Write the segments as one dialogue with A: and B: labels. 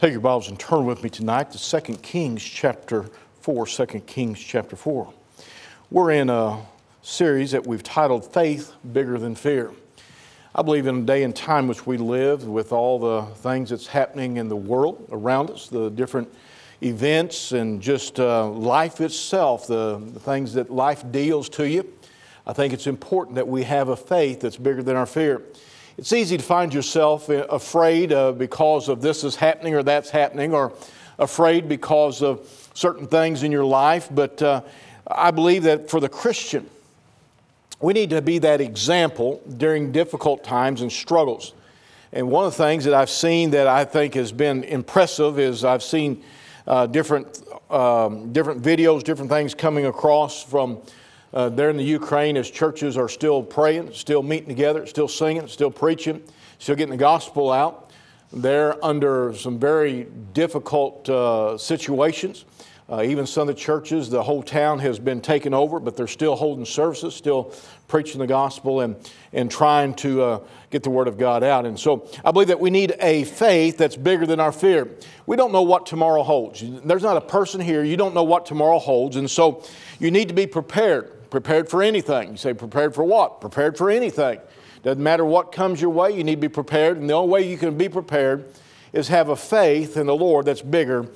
A: Take your Bibles and turn with me tonight to 2 Kings chapter 4. 2 Kings chapter 4. We're in a series that we've titled Faith Bigger Than Fear. I believe in a day and time which we live with all the things that's happening in the world around us, the different events and just uh, life itself, the, the things that life deals to you. I think it's important that we have a faith that's bigger than our fear. It's easy to find yourself afraid uh, because of this is happening or that's happening, or afraid because of certain things in your life. But uh, I believe that for the Christian, we need to be that example during difficult times and struggles. And one of the things that I've seen that I think has been impressive is I've seen uh, different, um, different videos, different things coming across from uh, there in the Ukraine as churches are still praying, still meeting together, still singing, still preaching, still getting the gospel out. They're under some very difficult uh, situations. Uh, even some of the churches, the whole town has been taken over, but they're still holding services, still preaching the gospel and, and trying to uh, get the word of God out. And so I believe that we need a faith that's bigger than our fear. We don't know what tomorrow holds. There's not a person here, you don't know what tomorrow holds. And so you need to be prepared prepared for anything. You say, prepared for what? Prepared for anything. Doesn't matter what comes your way, you need to be prepared. And the only way you can be prepared is have a faith in the Lord that's bigger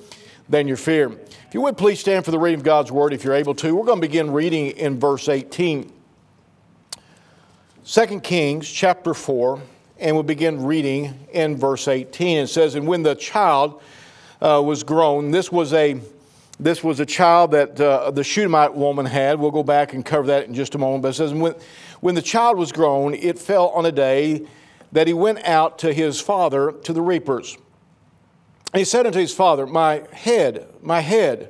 A: than your fear. If you would please stand for the reading of God's Word if you're able to. We're going to begin reading in verse 18. 2 Kings chapter 4, and we'll begin reading in verse 18. It says, And when the child uh, was grown, this was a this was a child that uh, the Shunammite woman had. We'll go back and cover that in just a moment. But it says, when, when the child was grown, it fell on a day that he went out to his father to the reapers. And he said unto his father, My head, my head.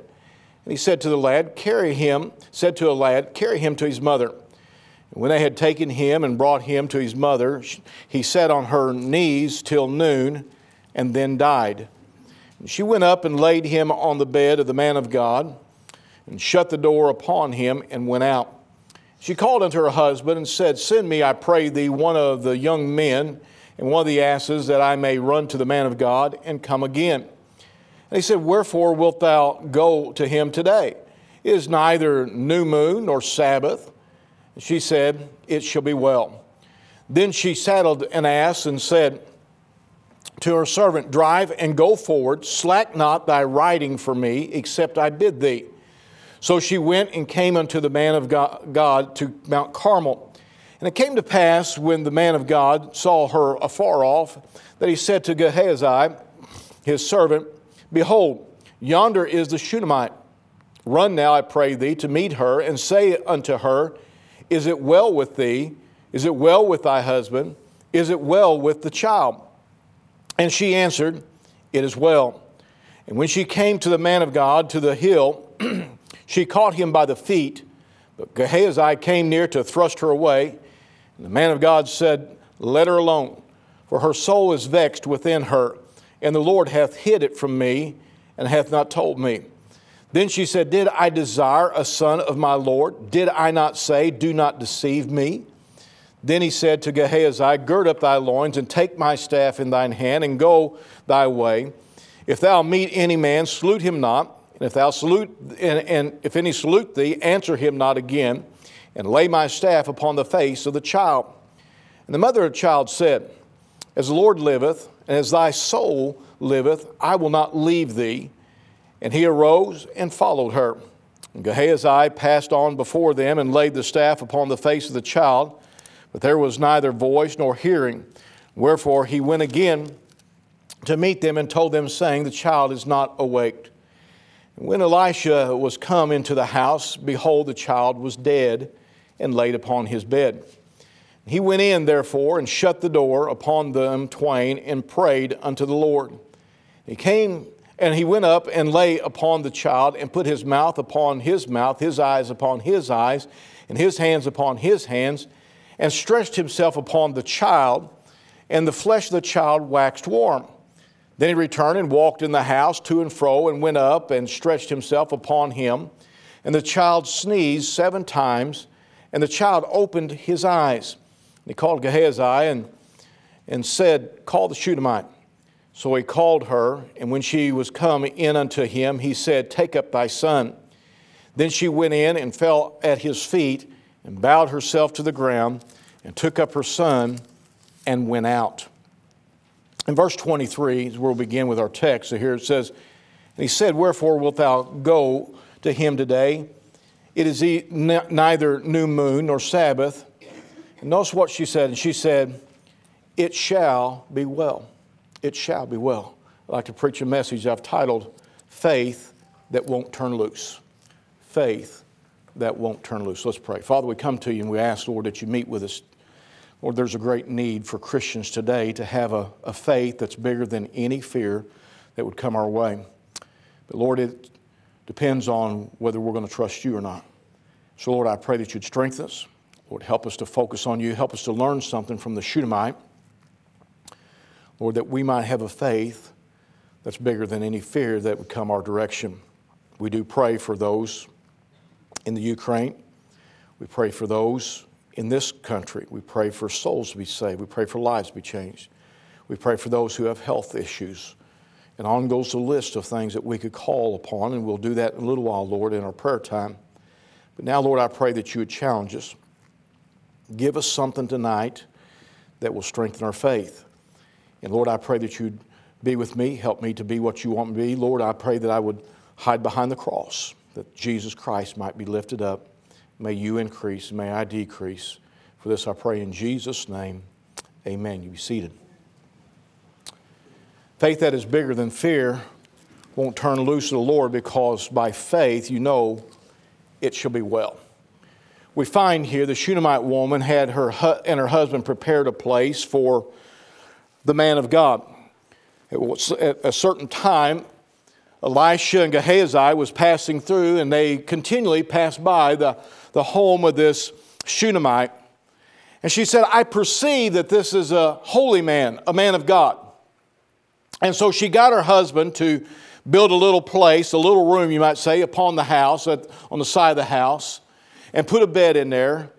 A: And he said to the lad, Carry him, said to a lad, Carry him to his mother. And when they had taken him and brought him to his mother, he sat on her knees till noon and then died. She went up and laid him on the bed of the man of God and shut the door upon him and went out. She called unto her husband and said, Send me, I pray thee, one of the young men and one of the asses, that I may run to the man of God and come again. And he said, Wherefore wilt thou go to him today? It is neither new moon nor Sabbath. She said, It shall be well. Then she saddled an ass and said, to her servant, Drive and go forward, slack not thy riding for me, except I bid thee. So she went and came unto the man of God to Mount Carmel. And it came to pass when the man of God saw her afar off, that he said to Gehazi, his servant, Behold, yonder is the Shunammite. Run now, I pray thee, to meet her, and say unto her, Is it well with thee? Is it well with thy husband? Is it well with the child? And she answered, It is well. And when she came to the man of God, to the hill, she caught him by the feet. But Gehazi came near to thrust her away. And the man of God said, Let her alone, for her soul is vexed within her, and the Lord hath hid it from me, and hath not told me. Then she said, Did I desire a son of my Lord? Did I not say, Do not deceive me? Then he said to Gehazi, Gird up thy loins and take my staff in thine hand and go thy way. If thou meet any man, salute him not. And if thou salute, and, and if any salute thee, answer him not again, and lay my staff upon the face of the child. And the mother of the child said, As the Lord liveth, and as thy soul liveth, I will not leave thee. And he arose and followed her. And Gehazi passed on before them and laid the staff upon the face of the child. But there was neither voice nor hearing. Wherefore he went again to meet them and told them, saying, The child is not awaked. When Elisha was come into the house, behold, the child was dead and laid upon his bed. He went in, therefore, and shut the door upon them twain and prayed unto the Lord. He came and he went up and lay upon the child and put his mouth upon his mouth, his eyes upon his eyes, and his hands upon his hands and stretched himself upon the child, and the flesh of the child waxed warm. Then he returned and walked in the house to and fro, and went up and stretched himself upon him. And the child sneezed seven times, and the child opened his eyes. And he called Gehazi and, and said, Call the Shunammite. So he called her, and when she was come in unto him, he said, Take up thy son. Then she went in and fell at his feet and bowed herself to the ground and took up her son and went out. In verse 23 is where we'll begin with our text. So here it says, And he said, Wherefore wilt thou go to him today? It is neither new moon nor Sabbath. And notice what she said. And she said, It shall be well. It shall be well. I'd like to preach a message I've titled Faith That Won't Turn Loose. Faith that won't turn loose. Let's pray. Father, we come to you and we ask, Lord, that you meet with us Lord, there's a great need for Christians today to have a, a faith that's bigger than any fear that would come our way. But Lord, it depends on whether we're going to trust you or not. So, Lord, I pray that you'd strengthen us. Lord, help us to focus on you. Help us to learn something from the Shunammite. Lord, that we might have a faith that's bigger than any fear that would come our direction. We do pray for those in the Ukraine. We pray for those in this country. We pray for souls to be saved. We pray for lives to be changed. We pray for those who have health issues. And on goes the list of things that we could call upon, and we'll do that in a little while, Lord, in our prayer time. But now, Lord, I pray that you would challenge us. Give us something tonight that will strengthen our faith. And Lord, I pray that you'd be with me, help me to be what you want me to be. Lord, I pray that I would hide behind the cross, that Jesus Christ might be lifted up May you increase, may I decrease. For this I pray in Jesus' name. Amen. You be seated. Faith that is bigger than fear won't turn loose to the Lord because by faith you know it shall be well. We find here the Shunammite woman had her and her husband prepared a place for the man of God. At a certain time, Elisha and Gehazi was passing through, and they continually passed by the the home of this Shunammite. And she said, I perceive that this is a holy man, a man of God. And so she got her husband to build a little place, a little room, you might say, upon the house, on the side of the house, and put a bed in there.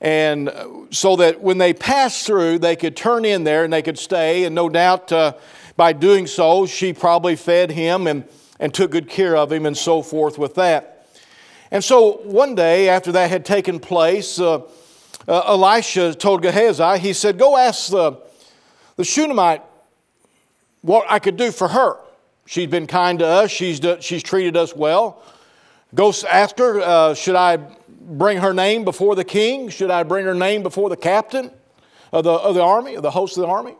A: And so that when they passed through, they could turn in there and they could stay. And no doubt uh, by doing so, she probably fed him and, and took good care of him and so forth with that. And so one day after that had taken place, uh, uh, Elisha told Gehazi, he said, Go ask the, the Shunammite what I could do for her. She's been kind to us, she's, she's treated us well. Go ask her, uh, should I bring her name before the king? Should I bring her name before the captain of the, of the army, of the host of the army?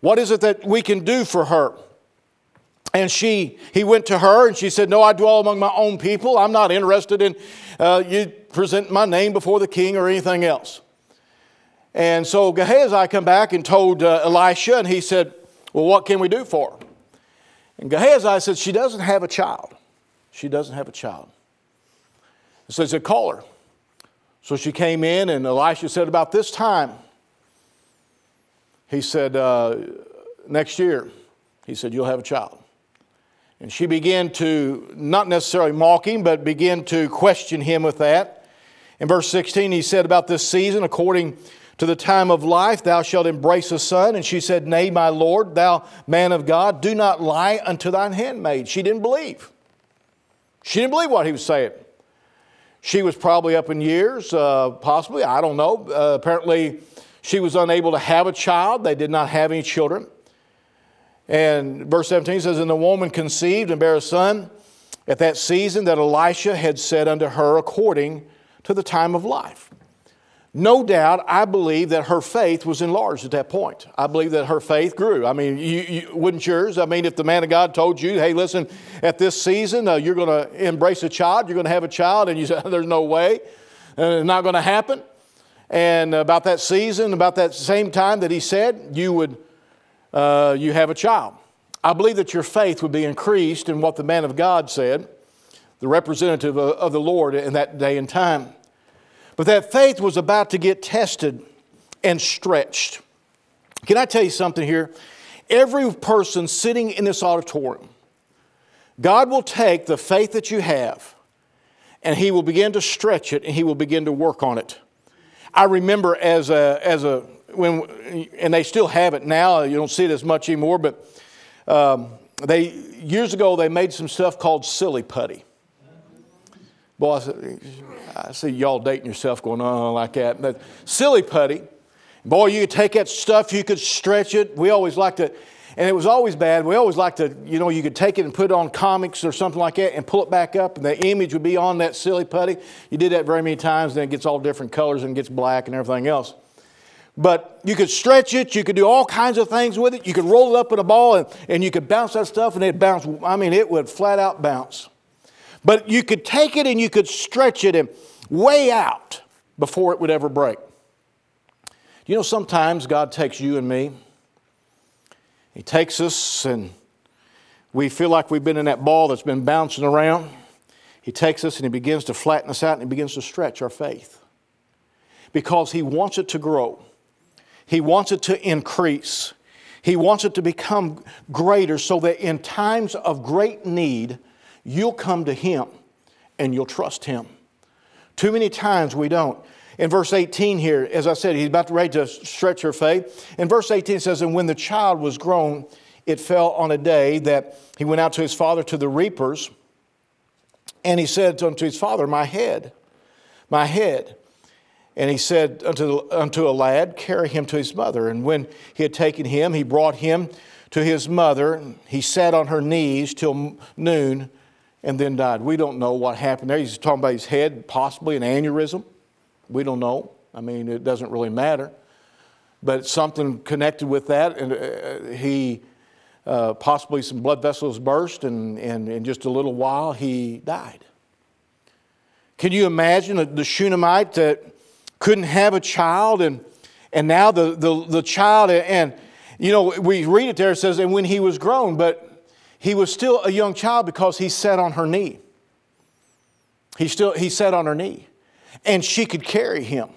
A: What is it that we can do for her? And she, he went to her and she said, No, I dwell among my own people. I'm not interested in uh, you present my name before the king or anything else. And so Gehazi come back and told uh, Elisha, and he said, Well, what can we do for her? And Gehazi said, She doesn't have a child. She doesn't have a child. So he said, Call her. So she came in, and Elisha said, About this time, he said, uh, Next year, he said, You'll have a child. And she began to, not necessarily mock him, but began to question him with that. In verse 16, he said about this season, according to the time of life, thou shalt embrace a son. And she said, Nay, my Lord, thou man of God, do not lie unto thine handmaid. She didn't believe. She didn't believe what he was saying. She was probably up in years, uh, possibly, I don't know. Uh, apparently, she was unable to have a child. They did not have any children. And verse 17 says, And the woman conceived and bare a son at that season that Elisha had said unto her according to the time of life. No doubt, I believe that her faith was enlarged at that point. I believe that her faith grew. I mean, you, you wouldn't yours? I mean, if the man of God told you, hey, listen, at this season, uh, you're going to embrace a child, you're going to have a child, and you say, there's no way, uh, it's not going to happen. And about that season, about that same time that he said, you would uh, you have a child. I believe that your faith would be increased in what the man of God said, the representative of, of the Lord in that day and time. But that faith was about to get tested and stretched. Can I tell you something here? Every person sitting in this auditorium, God will take the faith that you have and He will begin to stretch it and He will begin to work on it. I remember as a, as a when, and they still have it now, you don't see it as much anymore, but Um, they years ago they made some stuff called silly putty. Boy, I see y'all dating yourself going on like that. But silly putty, boy, you could take that stuff, you could stretch it. We always like to, and it was always bad. We always like to, you know, you could take it and put it on comics or something like that and pull it back up, and the image would be on that silly putty. You did that very many times, then it gets all different colors and gets black and everything else. But you could stretch it, you could do all kinds of things with it. You could roll it up in a ball and, and you could bounce that stuff and it'd bounce. I mean, it would flat out bounce. But you could take it and you could stretch it and way out before it would ever break. You know, sometimes God takes you and me, He takes us and we feel like we've been in that ball that's been bouncing around. He takes us and He begins to flatten us out and He begins to stretch our faith because He wants it to grow. He wants it to increase. He wants it to become greater so that in times of great need, you'll come to Him and you'll trust Him. Too many times we don't. In verse 18 here, as I said, he's about to ready to stretch her faith. In verse 18 it says, And when the child was grown, it fell on a day that he went out to his father to the reapers, and he said unto his father, My head, my head. And he said unto, unto a lad, Carry him to his mother. And when he had taken him, he brought him to his mother. He sat on her knees till noon and then died. We don't know what happened there. He's talking about his head, possibly an aneurysm. We don't know. I mean, it doesn't really matter. But something connected with that, and uh, he uh, possibly some blood vessels burst, and, and in just a little while he died. Can you imagine the Shunammite that couldn't have a child, and, and now the, the, the child, and you know, we read it there, it says, and when he was grown, but he was still a young child because he sat on her knee. He still he sat on her knee, and she could carry him.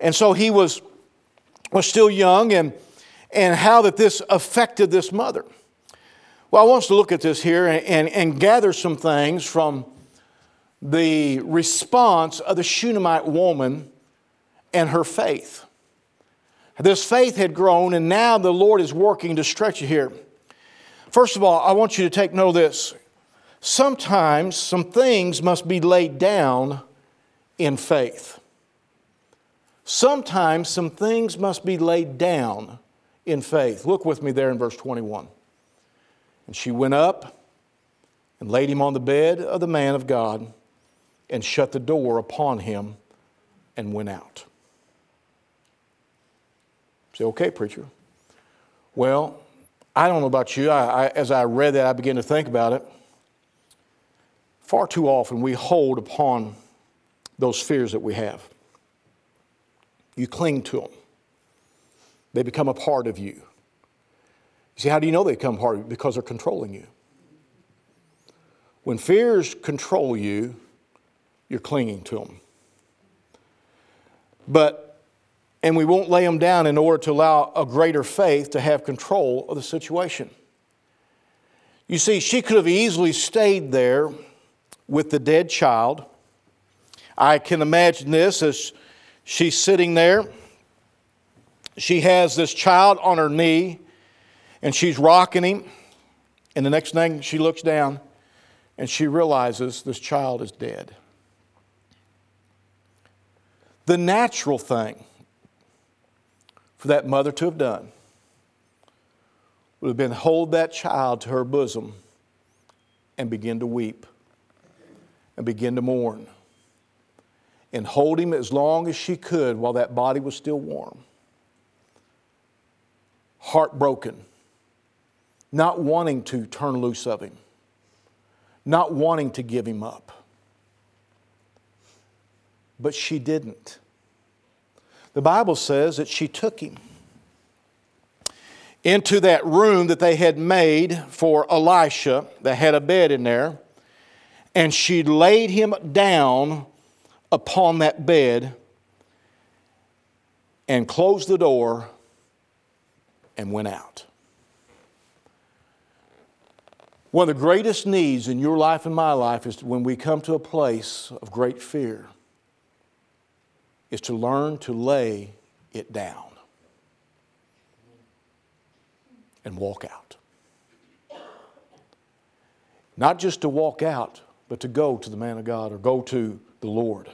A: And so he was, was still young, and, and how that this affected this mother. Well, I want us to look at this here and, and, and gather some things from the response of the Shunammite woman and her faith. This faith had grown, and now the Lord is working to stretch it here. First of all, I want you to take note of this. Sometimes some things must be laid down in faith. Sometimes some things must be laid down in faith. Look with me there in verse 21. And she went up and laid him on the bed of the man of God and shut the door upon him and went out. Say, okay, preacher. Well, I don't know about you. I, I, as I read that, I began to think about it. Far too often, we hold upon those fears that we have. You cling to them, they become a part of you. You see, how do you know they become part of you? Because they're controlling you. When fears control you, you're clinging to them. But and we won't lay them down in order to allow a greater faith to have control of the situation. You see, she could have easily stayed there with the dead child. I can imagine this as she's sitting there. She has this child on her knee and she's rocking him. And the next thing she looks down and she realizes this child is dead. The natural thing for that mother to have done would have been hold that child to her bosom and begin to weep and begin to mourn and hold him as long as she could while that body was still warm. Heartbroken, not wanting to turn loose of him, not wanting to give him up. But she didn't. The Bible says that she took him into that room that they had made for Elisha that had a bed in there, and she laid him down upon that bed and closed the door and went out. One of the greatest needs in your life and my life is when we come to a place of great fear is to learn to lay it down and walk out. Not just to walk out, but to go to the man of God or go to the Lord.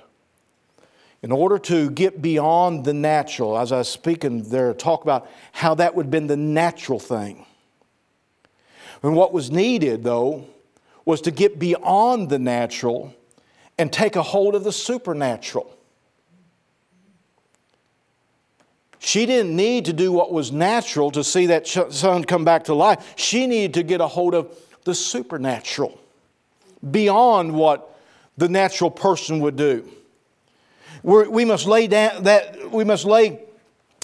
A: In order to get beyond the natural, as I was speaking there, talk about how that would have been the natural thing. And what was needed, though, was to get beyond the natural and take a hold of the supernatural. She didn't need to do what was natural to see that son come back to life. She needed to get a hold of the supernatural, beyond what the natural person would do. We're, we must lay down that we must lay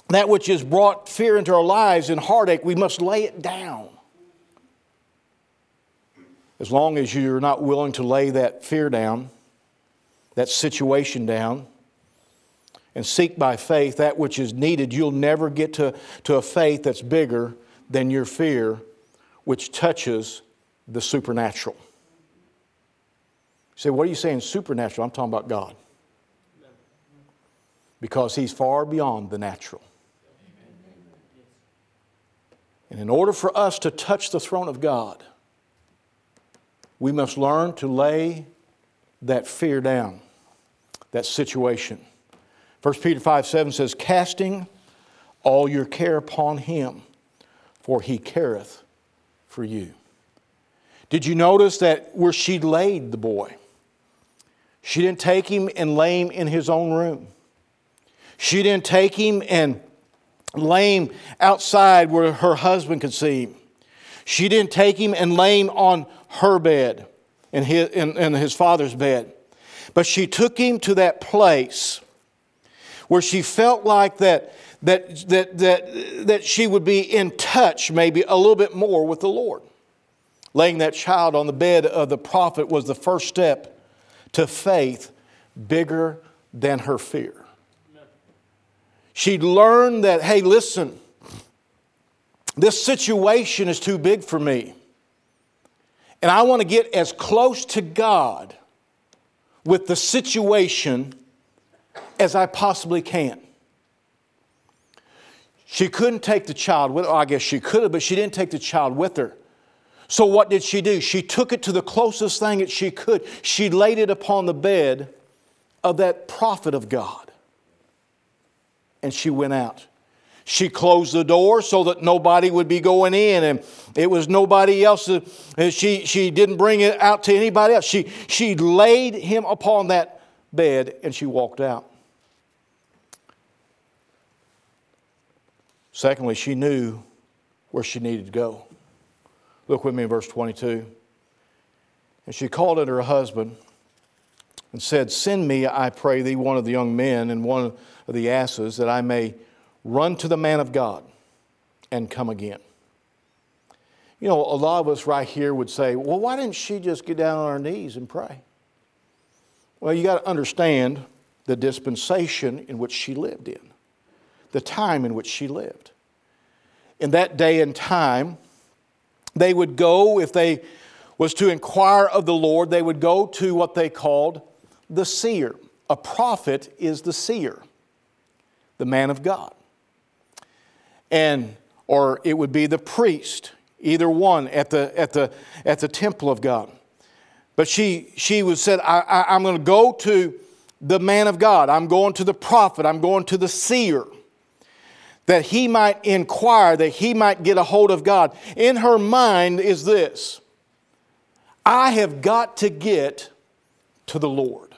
A: that which has brought fear into our lives and heartache. We must lay it down. As long as you're not willing to lay that fear down, that situation down, and seek by faith that which is needed, you'll never get to, to a faith that's bigger than your fear, which touches the supernatural. You say, what are you saying supernatural? I'm talking about God. Because He's far beyond the natural. And in order for us to touch the throne of God, we must learn to lay that fear down, that situation. 1 Peter 5 7 says, Casting all your care upon him, for he careth for you. Did you notice that where she laid the boy? She didn't take him and lay him in his own room. She didn't take him and lay him outside where her husband could see him. She didn't take him and lay him on her bed, in his, in, in his father's bed. But she took him to that place where she felt like that, that, that, that, that she would be in touch maybe a little bit more with the Lord. Laying that child on the bed of the prophet was the first step to faith bigger than her fear. She'd learned that, hey, listen, this situation is too big for me. And I want to get as close to God with the situation as I possibly can. She couldn't take the child with her. I guess she could have, but she didn't take the child with her. So what did she do? She took it to the closest thing that she could. She laid it upon the bed of that prophet of God. And she went out. She closed the door so that nobody would be going in, and it was nobody else. She, she didn't bring it out to anybody else. She, she laid him upon that bed and she walked out. Secondly, she knew where she needed to go. Look with me in verse 22. And she called unto her husband and said, Send me, I pray thee, one of the young men and one of the asses, that I may run to the man of God and come again. You know, a lot of us right here would say, Well, why didn't she just get down on her knees and pray? Well, you got to understand the dispensation in which she lived in the time in which she lived. In that day and time, they would go, if they was to inquire of the Lord, they would go to what they called the seer. A prophet is the seer, the man of God. And or it would be the priest, either one at the at the at the temple of God. But she she was said, I, I, I'm going to go to the man of God. I'm going to the prophet. I'm going to the seer that he might inquire, that he might get a hold of God. In her mind is this I have got to get to the Lord.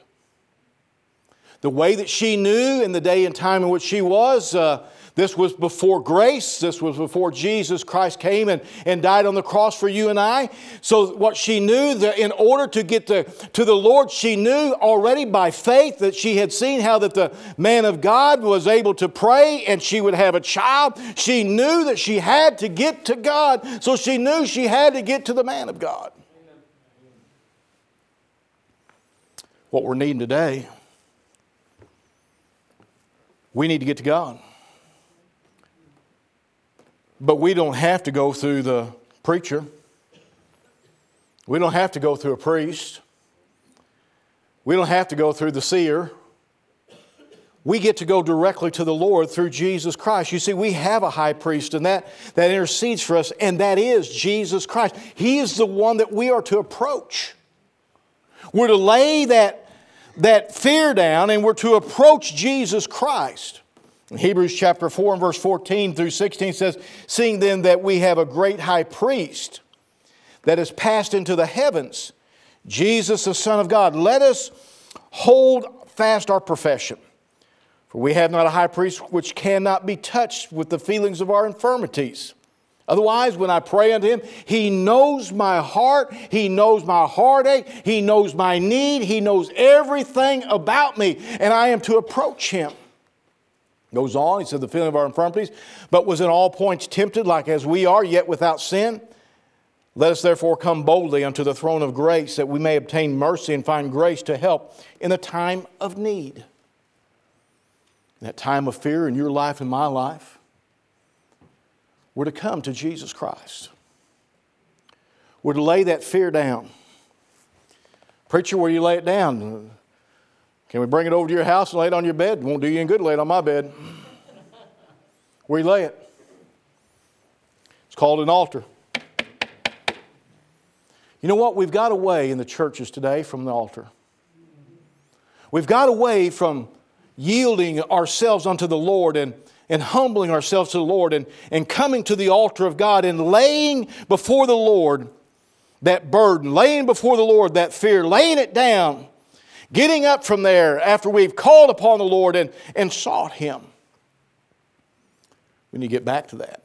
A: The way that she knew in the day and time in which she was, uh, this was before grace. This was before Jesus Christ came and, and died on the cross for you and I. So, what she knew that in order to get to, to the Lord, she knew already by faith that she had seen how that the man of God was able to pray and she would have a child. She knew that she had to get to God. So, she knew she had to get to the man of God. What we're needing today, we need to get to God. But we don't have to go through the preacher. We don't have to go through a priest. We don't have to go through the seer. we get to go directly to the Lord through Jesus Christ. You see, we have a high priest, and that, that intercedes for us, and that is Jesus Christ. He is the one that we are to approach. We're to lay that, that fear down, and we're to approach Jesus Christ. Hebrews chapter 4 and verse 14 through 16 says, Seeing then that we have a great high priest that has passed into the heavens, Jesus, the Son of God, let us hold fast our profession. For we have not a high priest which cannot be touched with the feelings of our infirmities. Otherwise, when I pray unto him, he knows my heart, he knows my heartache, he knows my need, he knows everything about me, and I am to approach him. Goes on, he said, the feeling of our infirmities, but was in all points tempted like as we are, yet without sin. Let us therefore come boldly unto the throne of grace that we may obtain mercy and find grace to help in the time of need that time of fear in your life and my life, we're to come to Jesus Christ. We're to lay that fear down. Preacher, where you lay it down? Can we bring it over to your house and lay it on your bed? It won't do you any good lay it on my bed. Where you lay it? It's called an altar. You know what? We've got away in the churches today from the altar. We've got away from yielding ourselves unto the Lord and, and humbling ourselves to the Lord and, and coming to the altar of God and laying before the Lord that burden, laying before the Lord that fear, laying it down, getting up from there after we've called upon the Lord and, and sought Him. We need to get back to that.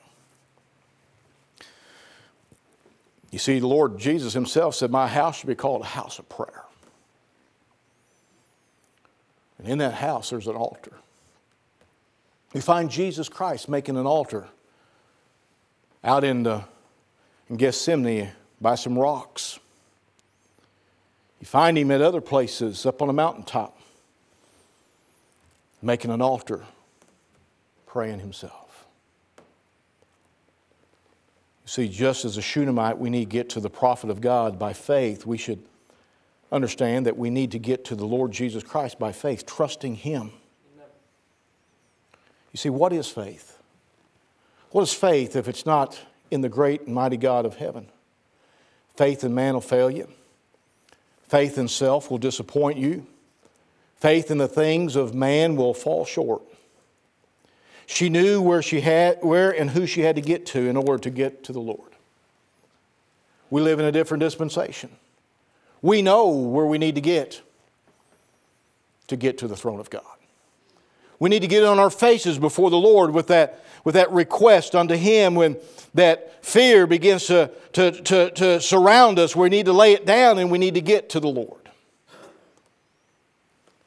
A: You see, the Lord Jesus Himself said, My house should be called a house of prayer. And in that house, there's an altar. We find Jesus Christ making an altar out in, the, in Gethsemane by some rocks. You find him at other places up on a mountaintop making an altar, praying himself. You see, just as a Shunammite, we need to get to the prophet of God by faith. We should understand that we need to get to the Lord Jesus Christ by faith, trusting Him. You see, what is faith? What is faith if it's not in the great and mighty God of heaven? Faith in man will fail you. Faith in self will disappoint you. Faith in the things of man will fall short. She knew where she had where and who she had to get to in order to get to the Lord. We live in a different dispensation. We know where we need to get to get to the throne of God. We need to get on our faces before the Lord with that, with that request unto Him when that fear begins to, to, to, to surround us. We need to lay it down and we need to get to the Lord.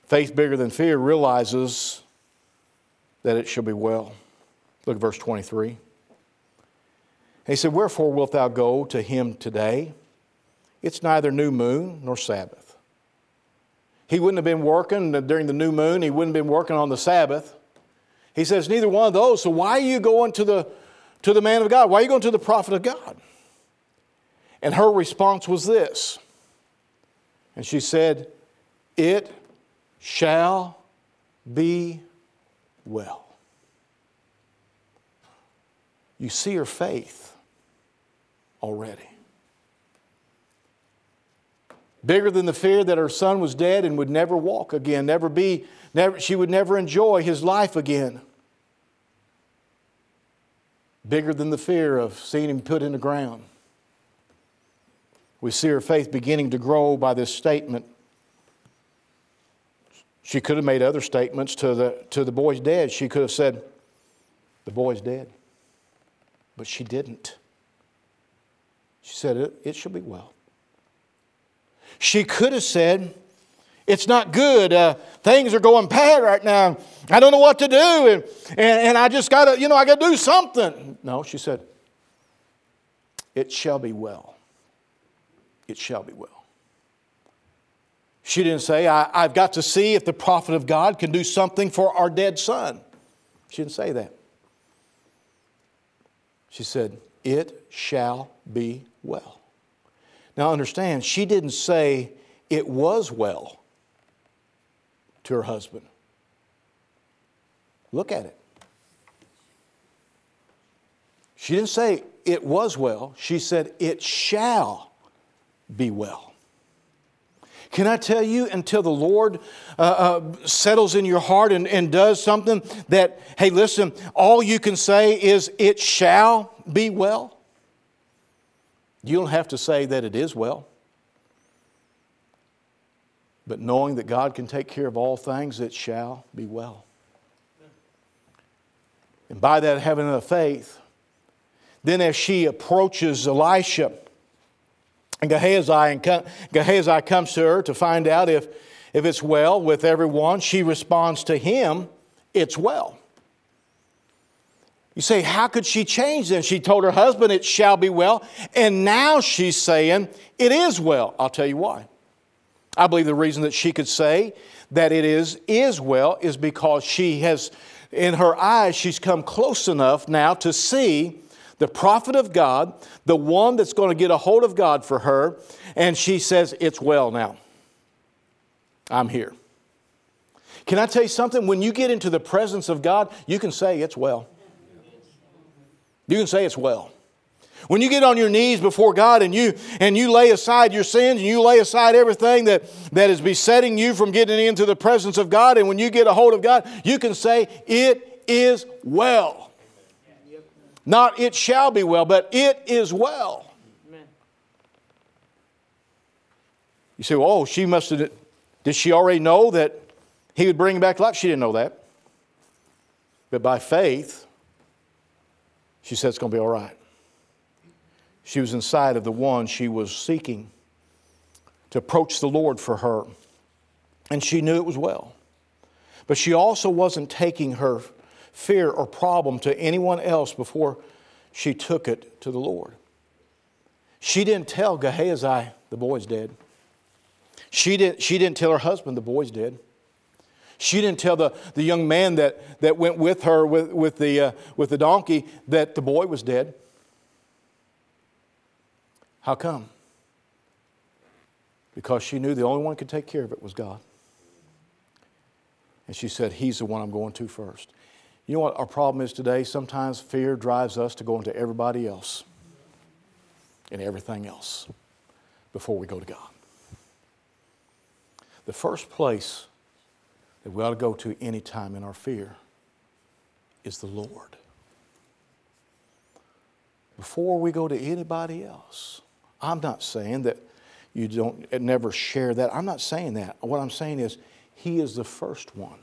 A: Faith bigger than fear realizes that it shall be well. Look at verse 23. He said, Wherefore wilt thou go to him today? It's neither new moon nor Sabbath. He wouldn't have been working during the new moon, he wouldn't have been working on the Sabbath. He says, neither one of those. So why are you going to the, to the man of God? Why are you going to the prophet of God? And her response was this. And she said, It shall be well. You see her faith already bigger than the fear that her son was dead and would never walk again, never be, never, she would never enjoy his life again. Bigger than the fear of seeing him put in the ground. We see her faith beginning to grow by this statement. She could have made other statements to the, to the boy's dead. She could have said, The boy's dead. But she didn't. She said, It, it shall be well. She could have said, It's not good. Uh, things are going bad right now. I don't know what to do. And, and, and I just got to, you know, I got to do something. No, she said, It shall be well. It shall be well. She didn't say, I, have got to see if the prophet of God can do something for our dead son. She didn't say that. She said, It shall be well. Now understand, she didn't say it was well to her husband. Look at it. She didn't say it was well, she said it shall be well. Can I tell you, until the Lord uh, uh, settles in your heart and, and does something that, hey, listen, all you can say is, it shall be well? You don't have to say that it is well. But knowing that God can take care of all things, it shall be well. And by that, having a faith, then as she approaches Elisha, and Gehazi, and Gehazi comes to her to find out if, if it's well with everyone. She responds to him, It's well. You say, How could she change then? She told her husband, It shall be well. And now she's saying, It is well. I'll tell you why. I believe the reason that she could say that it is, is well is because she has, in her eyes, she's come close enough now to see the prophet of God, the one that's going to get a hold of God for her, and she says, It's well now. I'm here. Can I tell you something? When you get into the presence of God, you can say, It's well. You can say, It's well. When you get on your knees before God and you and you lay aside your sins and you lay aside everything that, that is besetting you from getting into the presence of God, and when you get a hold of God, you can say, It is well. Not it shall be well, but it is well. Amen. You say, well, oh, she must have, did she already know that he would bring back life? She didn't know that. But by faith, she said it's going to be all right. She was inside of the one she was seeking to approach the Lord for her. And she knew it was well. But she also wasn't taking her fear or problem to anyone else before she took it to the Lord. She didn't tell Gehazi, the boy's dead. She didn't, she didn't tell her husband, the boy's dead. She didn't tell the, the young man that, that went with her with, with, the, uh, with the donkey that the boy was dead. How come? Because she knew the only one could take care of it was God. And she said, He's the one I'm going to first. You know what our problem is today? Sometimes fear drives us to go into everybody else and everything else before we go to God. The first place that we ought to go to any time in our fear is the Lord. Before we go to anybody else. I'm not saying that you don't never share that. I'm not saying that. What I'm saying is, He is the first one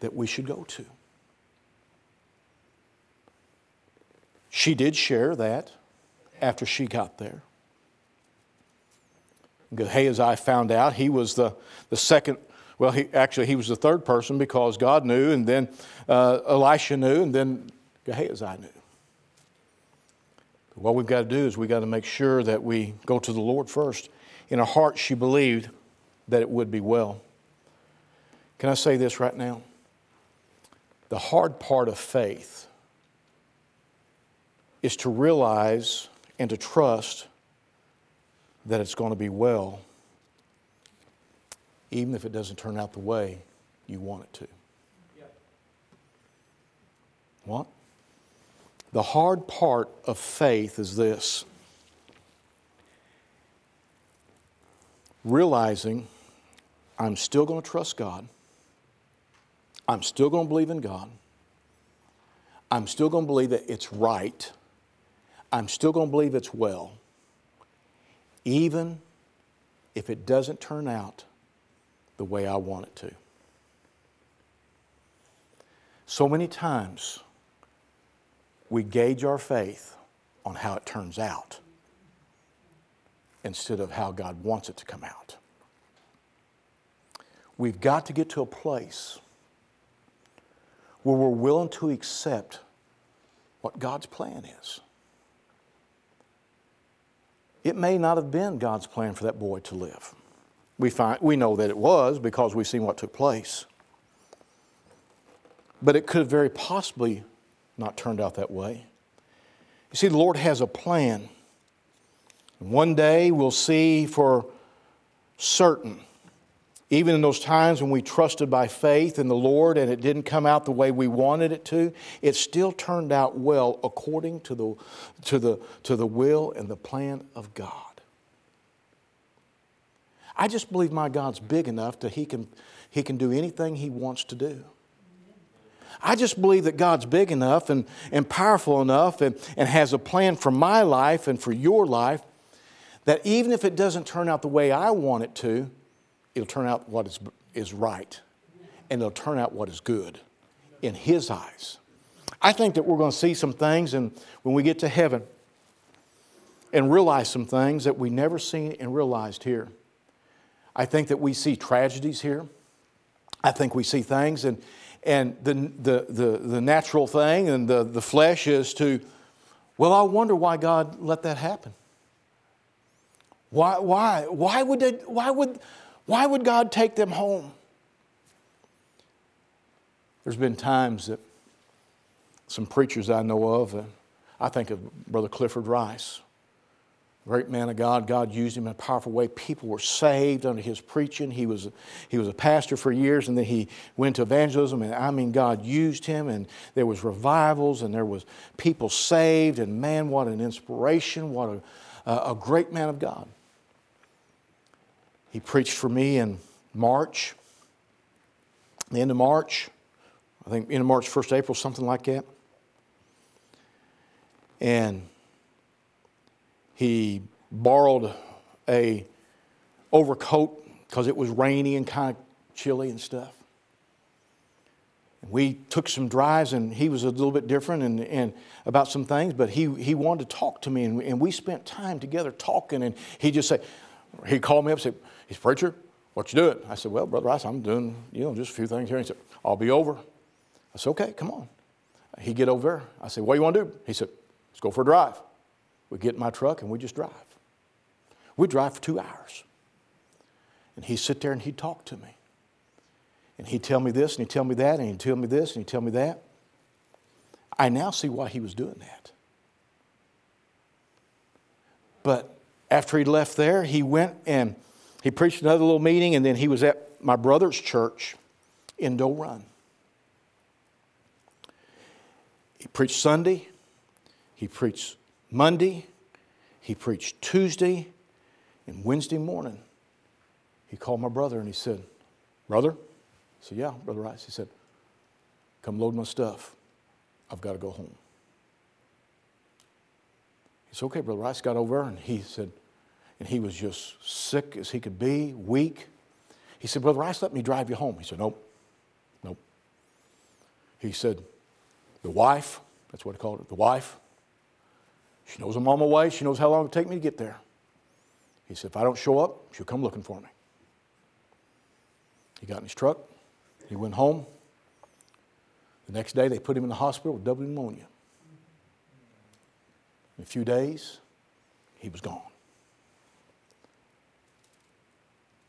A: that we should go to. She did share that after she got there. Gehazi found out he was the, the second, well, he, actually, he was the third person because God knew, and then uh, Elisha knew, and then Gehazi knew. What we've got to do is we've got to make sure that we go to the Lord first. In her heart, she believed that it would be well. Can I say this right now? The hard part of faith is to realize and to trust that it's going to be well, even if it doesn't turn out the way you want it to. What? The hard part of faith is this realizing I'm still going to trust God. I'm still going to believe in God. I'm still going to believe that it's right. I'm still going to believe it's well, even if it doesn't turn out the way I want it to. So many times we gauge our faith on how it turns out instead of how God wants it to come out. We've got to get to a place where we're willing to accept what God's plan is. It may not have been God's plan for that boy to live. We, find, we know that it was because we've seen what took place. But it could have very possibly not turned out that way. You see, the Lord has a plan. One day we'll see for certain Even in those times when we trusted by faith in the Lord and it didn't come out the way we wanted it to, it still turned out well according to the, to the, to the will and the plan of God. I just believe my God's big enough that he can, he can do anything He wants to do. I just believe that God's big enough and, and powerful enough and, and has a plan for my life and for your life that even if it doesn't turn out the way I want it to, it'll turn out what is, is right and it'll turn out what is good in His eyes. I think that we're going to see some things and when we get to heaven and realize some things that we never seen and realized here. I think that we see tragedies here. I think we see things, and, and the, the, the, the natural thing and the, the flesh is to, well, I wonder why God let that happen. Why, why, why, would, they, why, would, why would God take them home? There's been times that some preachers I know of, and I think of Brother Clifford Rice, Great man of God. God used him in a powerful way. People were saved under his preaching. He was, he was a pastor for years, and then he went to evangelism. And I mean, God used him, and there was revivals, and there was people saved. And man, what an inspiration! What a, a great man of God. He preached for me in March, the end of March. I think end of March, first April, something like that. And he borrowed a overcoat because it was rainy and kind of chilly and stuff. We took some drives, and he was a little bit different and, and about some things, but he, he wanted to talk to me, and, and we spent time together talking. And he just said, he called me up and said, He's preacher, what you doing? I said, Well, Brother Rice, I'm doing, you know, just a few things here. He said, I'll be over. I said, Okay, come on. He get over there. I said, What do you want to do? He said, Let's go for a drive. We get in my truck and we just drive. We drive for two hours. And he'd sit there and he'd talk to me. And he'd tell me this and he'd tell me that and he'd tell me this and he'd tell me that. I now see why he was doing that. But after he left there, he went and he preached another little meeting, and then he was at my brother's church in Doe Run. He preached Sunday, he preached Monday, he preached Tuesday, and Wednesday morning, he called my brother and he said, Brother? I said, Yeah, Brother Rice. He said, Come load my stuff. I've got to go home. He said, Okay, Brother Rice got over and he said, and he was just sick as he could be, weak. He said, Brother Rice, let me drive you home. He said, Nope, nope. He said, The wife, that's what he called it, the wife, she knows I'm on my way. She knows how long it'll take me to get there. He said, if I don't show up, she'll come looking for me. He got in his truck. He went home. The next day, they put him in the hospital with double pneumonia. In a few days, he was gone.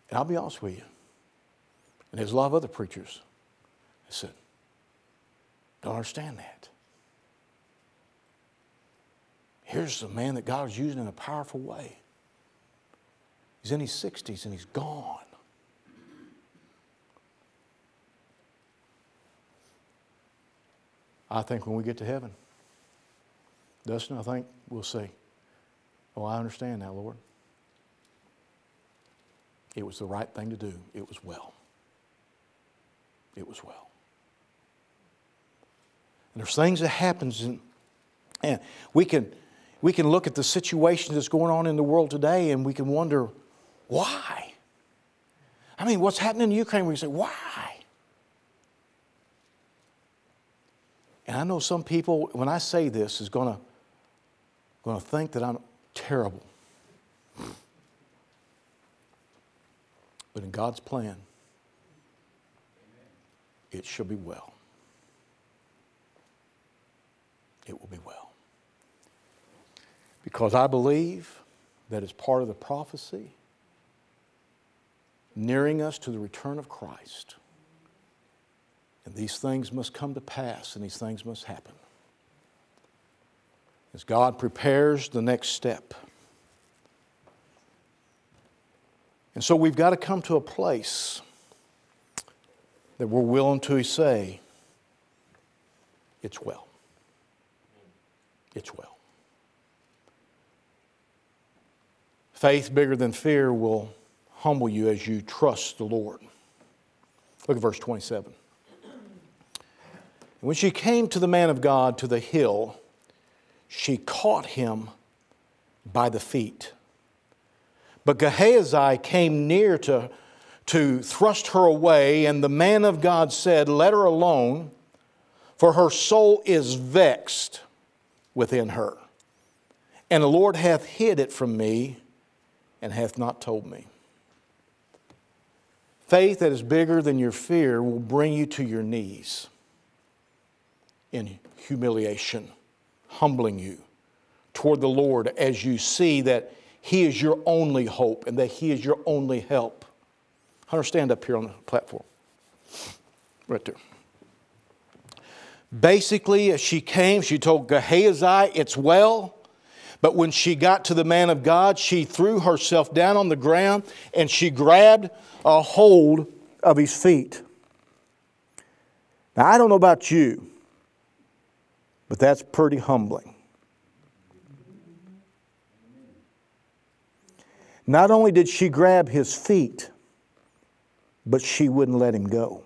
A: And I'll be honest with you, and there's a lot of other preachers that said, don't understand that. Here's a man that God is using in a powerful way. He's in his 60s and he's gone. I think when we get to heaven, Dustin, I think we'll see. Oh, I understand now, Lord. It was the right thing to do. It was well. It was well. And there's things that happens and, and we can we can look at the situation that's going on in the world today and we can wonder, why? I mean, what's happening in Ukraine? We say, why? And I know some people, when I say this, is going to going to think that I'm terrible. But in God's plan, it shall be well. It will be well. Because I believe that as part of the prophecy, nearing us to the return of Christ, and these things must come to pass and these things must happen. As God prepares the next step. And so we've got to come to a place that we're willing to say, It's well. It's well. Faith bigger than fear will humble you as you trust the Lord. Look at verse 27. When she came to the man of God to the hill, she caught him by the feet. But Gehazi came near to, to thrust her away, and the man of God said, Let her alone, for her soul is vexed within her. And the Lord hath hid it from me and hath not told me. Faith that is bigger than your fear will bring you to your knees in humiliation, humbling you toward the Lord as you see that He is your only hope and that He is your only help. Hunter, stand up here on the platform. Right there. Basically, as she came, she told Gehazi, It's well. But when she got to the man of God, she threw herself down on the ground and she grabbed a hold of his feet. Now, I don't know about you, but that's pretty humbling. Not only did she grab his feet, but she wouldn't let him go.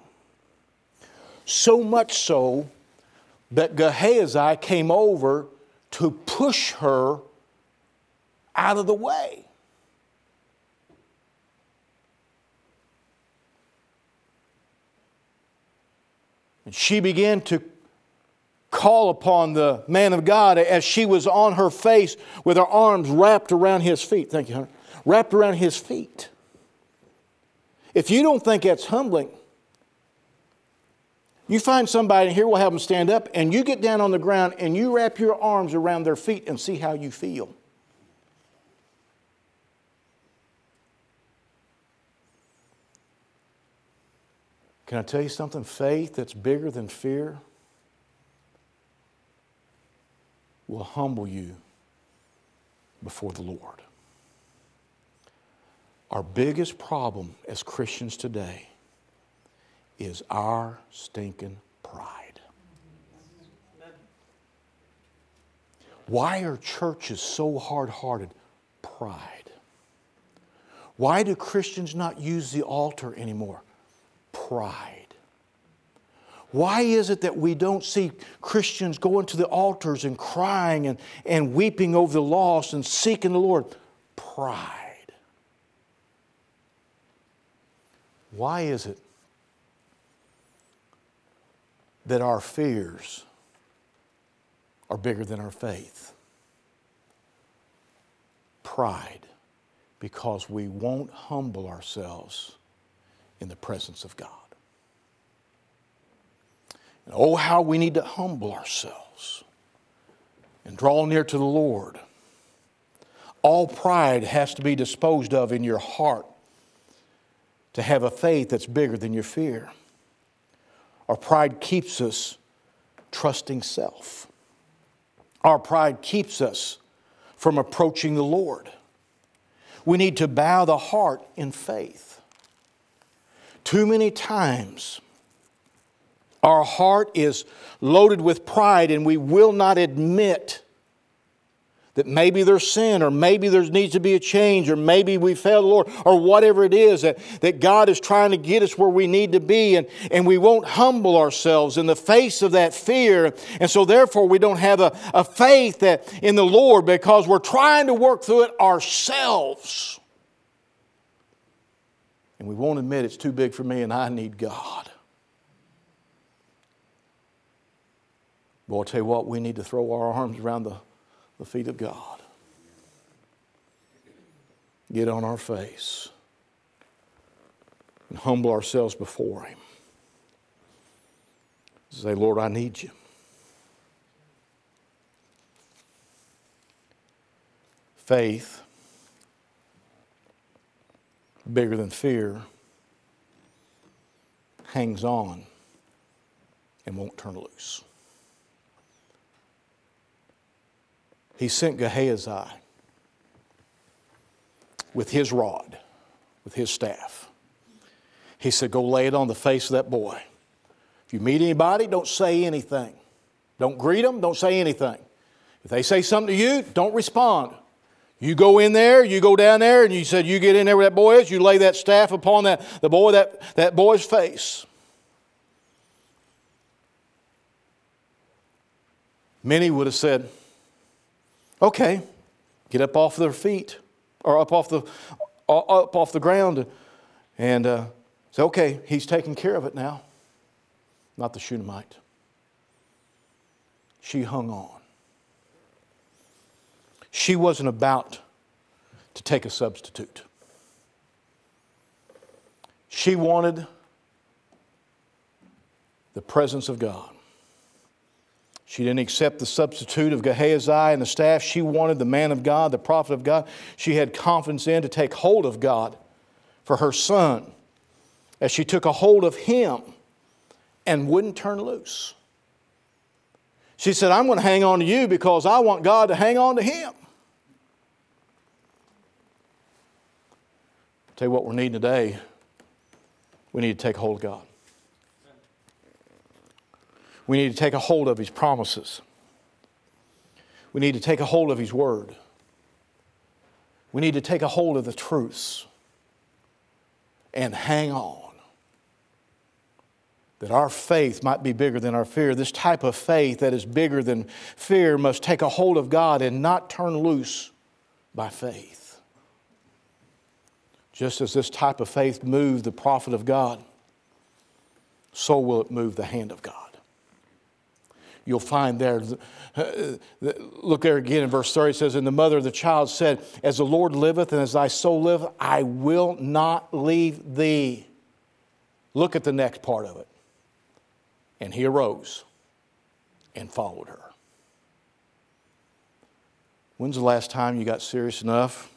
A: So much so that Gehazi came over to push her out of the way. And she began to call upon the man of God as she was on her face with her arms wrapped around his feet. Thank you, Hunter. Wrapped around his feet. If you don't think that's humbling, you find somebody, and here we'll have them stand up, and you get down on the ground and you wrap your arms around their feet and see how you feel. Can I tell you something? Faith that's bigger than fear will humble you before the Lord. Our biggest problem as Christians today is our stinking pride. Why are churches so hard hearted? Pride. Why do Christians not use the altar anymore? Pride. Why is it that we don't see Christians going to the altars and crying and, and weeping over the lost and seeking the Lord? Pride. Why is it that our fears are bigger than our faith. Pride, because we won't humble ourselves in the presence of God. And oh, how we need to humble ourselves and draw near to the Lord. All pride has to be disposed of in your heart to have a faith that's bigger than your fear. Our pride keeps us trusting self. Our pride keeps us from approaching the Lord. We need to bow the heart in faith. Too many times, our heart is loaded with pride and we will not admit that maybe there's sin or maybe there needs to be a change or maybe we failed the Lord or whatever it is that, that God is trying to get us where we need to be and, and we won't humble ourselves in the face of that fear. And so therefore we don't have a, a faith that in the Lord because we're trying to work through it ourselves. And we won't admit it's too big for me and I need God. Well, I'll tell you what, we need to throw our arms around the the feet of God. Get on our face and humble ourselves before Him. Say, Lord, I need you. Faith, bigger than fear, hangs on and won't turn loose. he sent Gehazi with his rod, with his staff. He said, Go lay it on the face of that boy. If you meet anybody, don't say anything. Don't greet them, don't say anything. If they say something to you, don't respond. You go in there, you go down there, and you said, You get in there where that boy is, you lay that staff upon that, the boy, that, that boy's face. Many would have said, Okay, get up off their feet or up off the, up off the ground and uh, say, Okay, he's taking care of it now. Not the Shunammite. She hung on. She wasn't about to take a substitute. She wanted the presence of God. She didn't accept the substitute of Gehazi and the staff. She wanted the man of God, the prophet of God. She had confidence in to take hold of God for her son as she took a hold of him and wouldn't turn loose. She said, I'm going to hang on to you because I want God to hang on to him. Tell you what we're needing today, we need to take hold of God. We need to take a hold of His promises. We need to take a hold of His Word. We need to take a hold of the truths and hang on. That our faith might be bigger than our fear. This type of faith that is bigger than fear must take a hold of God and not turn loose by faith. Just as this type of faith moved the prophet of God, so will it move the hand of God you'll find there. Uh, look there again in verse 30. It says, And the mother of the child said, As the Lord liveth and as thy soul liveth, I will not leave thee. Look at the next part of it. And he arose and followed her. When's the last time you got serious enough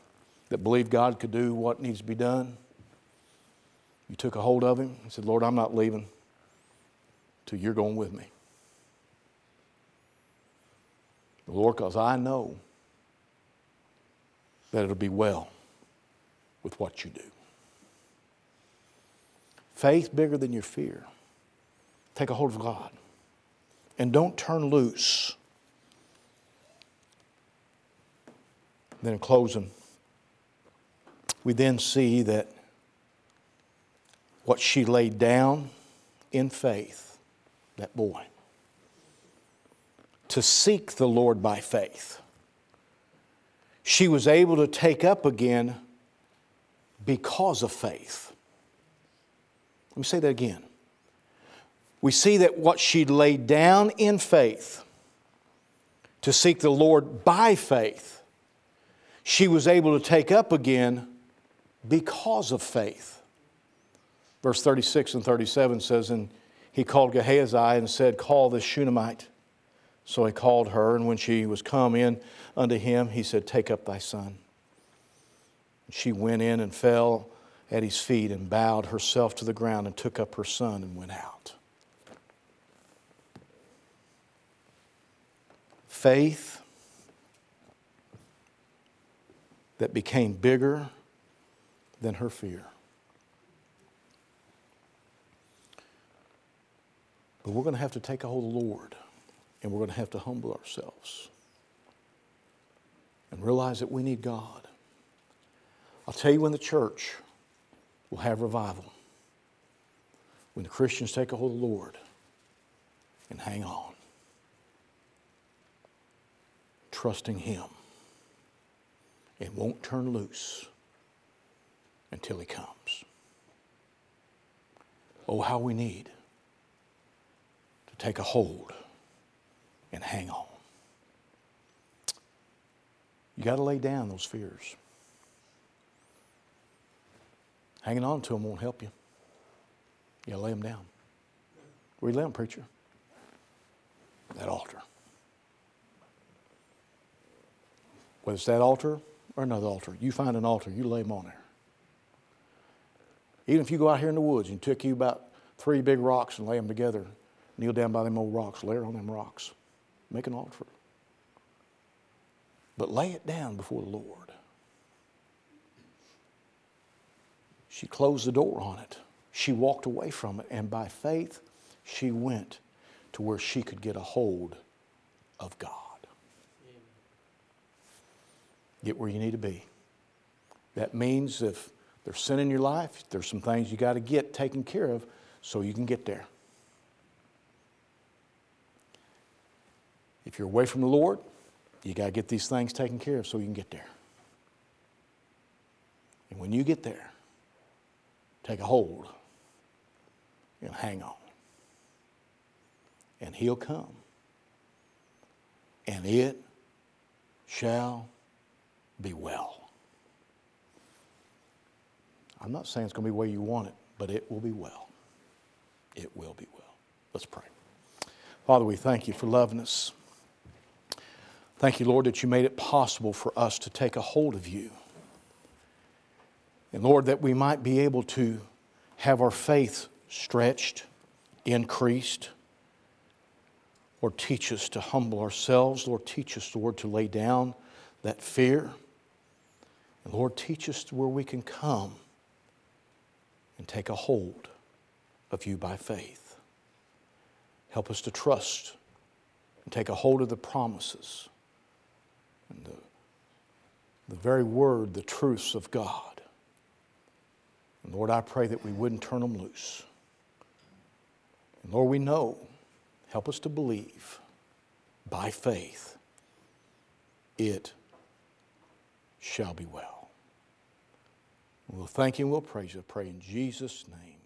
A: that believed God could do what needs to be done? You took a hold of him and said, Lord, I'm not leaving till you're going with me. The Lord, because I know that it'll be well with what you do. Faith bigger than your fear. Take a hold of God. And don't turn loose. Then in closing, we then see that what she laid down in faith, that boy, to seek the Lord by faith. She was able to take up again because of faith. Let me say that again. We see that what she laid down in faith to seek the Lord by faith, she was able to take up again because of faith. Verse 36 and 37 says, And he called Gehazi and said, Call this Shunammite. So he called her, and when she was come in unto him, he said, Take up thy son. She went in and fell at his feet and bowed herself to the ground and took up her son and went out. Faith that became bigger than her fear. But we're going to have to take a hold of the Lord. And we're going to have to humble ourselves and realize that we need God. I'll tell you when the church will have revival. When the Christians take a hold of the Lord and hang on, trusting Him, and won't turn loose until He comes. Oh, how we need to take a hold and hang on. You got to lay down those fears. Hanging on to them won't help you. You got to lay them down. Where you lay them, preacher? That altar. Whether it's that altar or another altar, you find an altar, you lay them on there. Even if you go out here in the woods and took you about three big rocks and lay them together, kneel down by them old rocks, lay on them rocks. Make an altar. But lay it down before the Lord. She closed the door on it she walked away from it, and by faith, she went to where she could get a hold of God. Get where you need to be. That means if there's sin in your life, there's some things you got to get taken care of so you can get there. If you're away from the Lord, you got to get these things taken care of so you can get there. And when you get there, take a hold and hang on. And He'll come. And it shall be well. I'm not saying it's going to be the way you want it, but it will be well. It will be well. Let's pray. Father, we thank you for loving us. Thank you, Lord, that you made it possible for us to take a hold of you. And Lord, that we might be able to have our faith stretched, increased. Lord, teach us to humble ourselves. Lord, teach us, Lord, to lay down that fear. And Lord, teach us to where we can come and take a hold of you by faith. Help us to trust and take a hold of the promises and the, the very word, the truths of God. And Lord, I pray that we wouldn't turn them loose. And Lord, we know, help us to believe by faith, it shall be well. We'll thank you and we'll praise you. Pray in Jesus' name.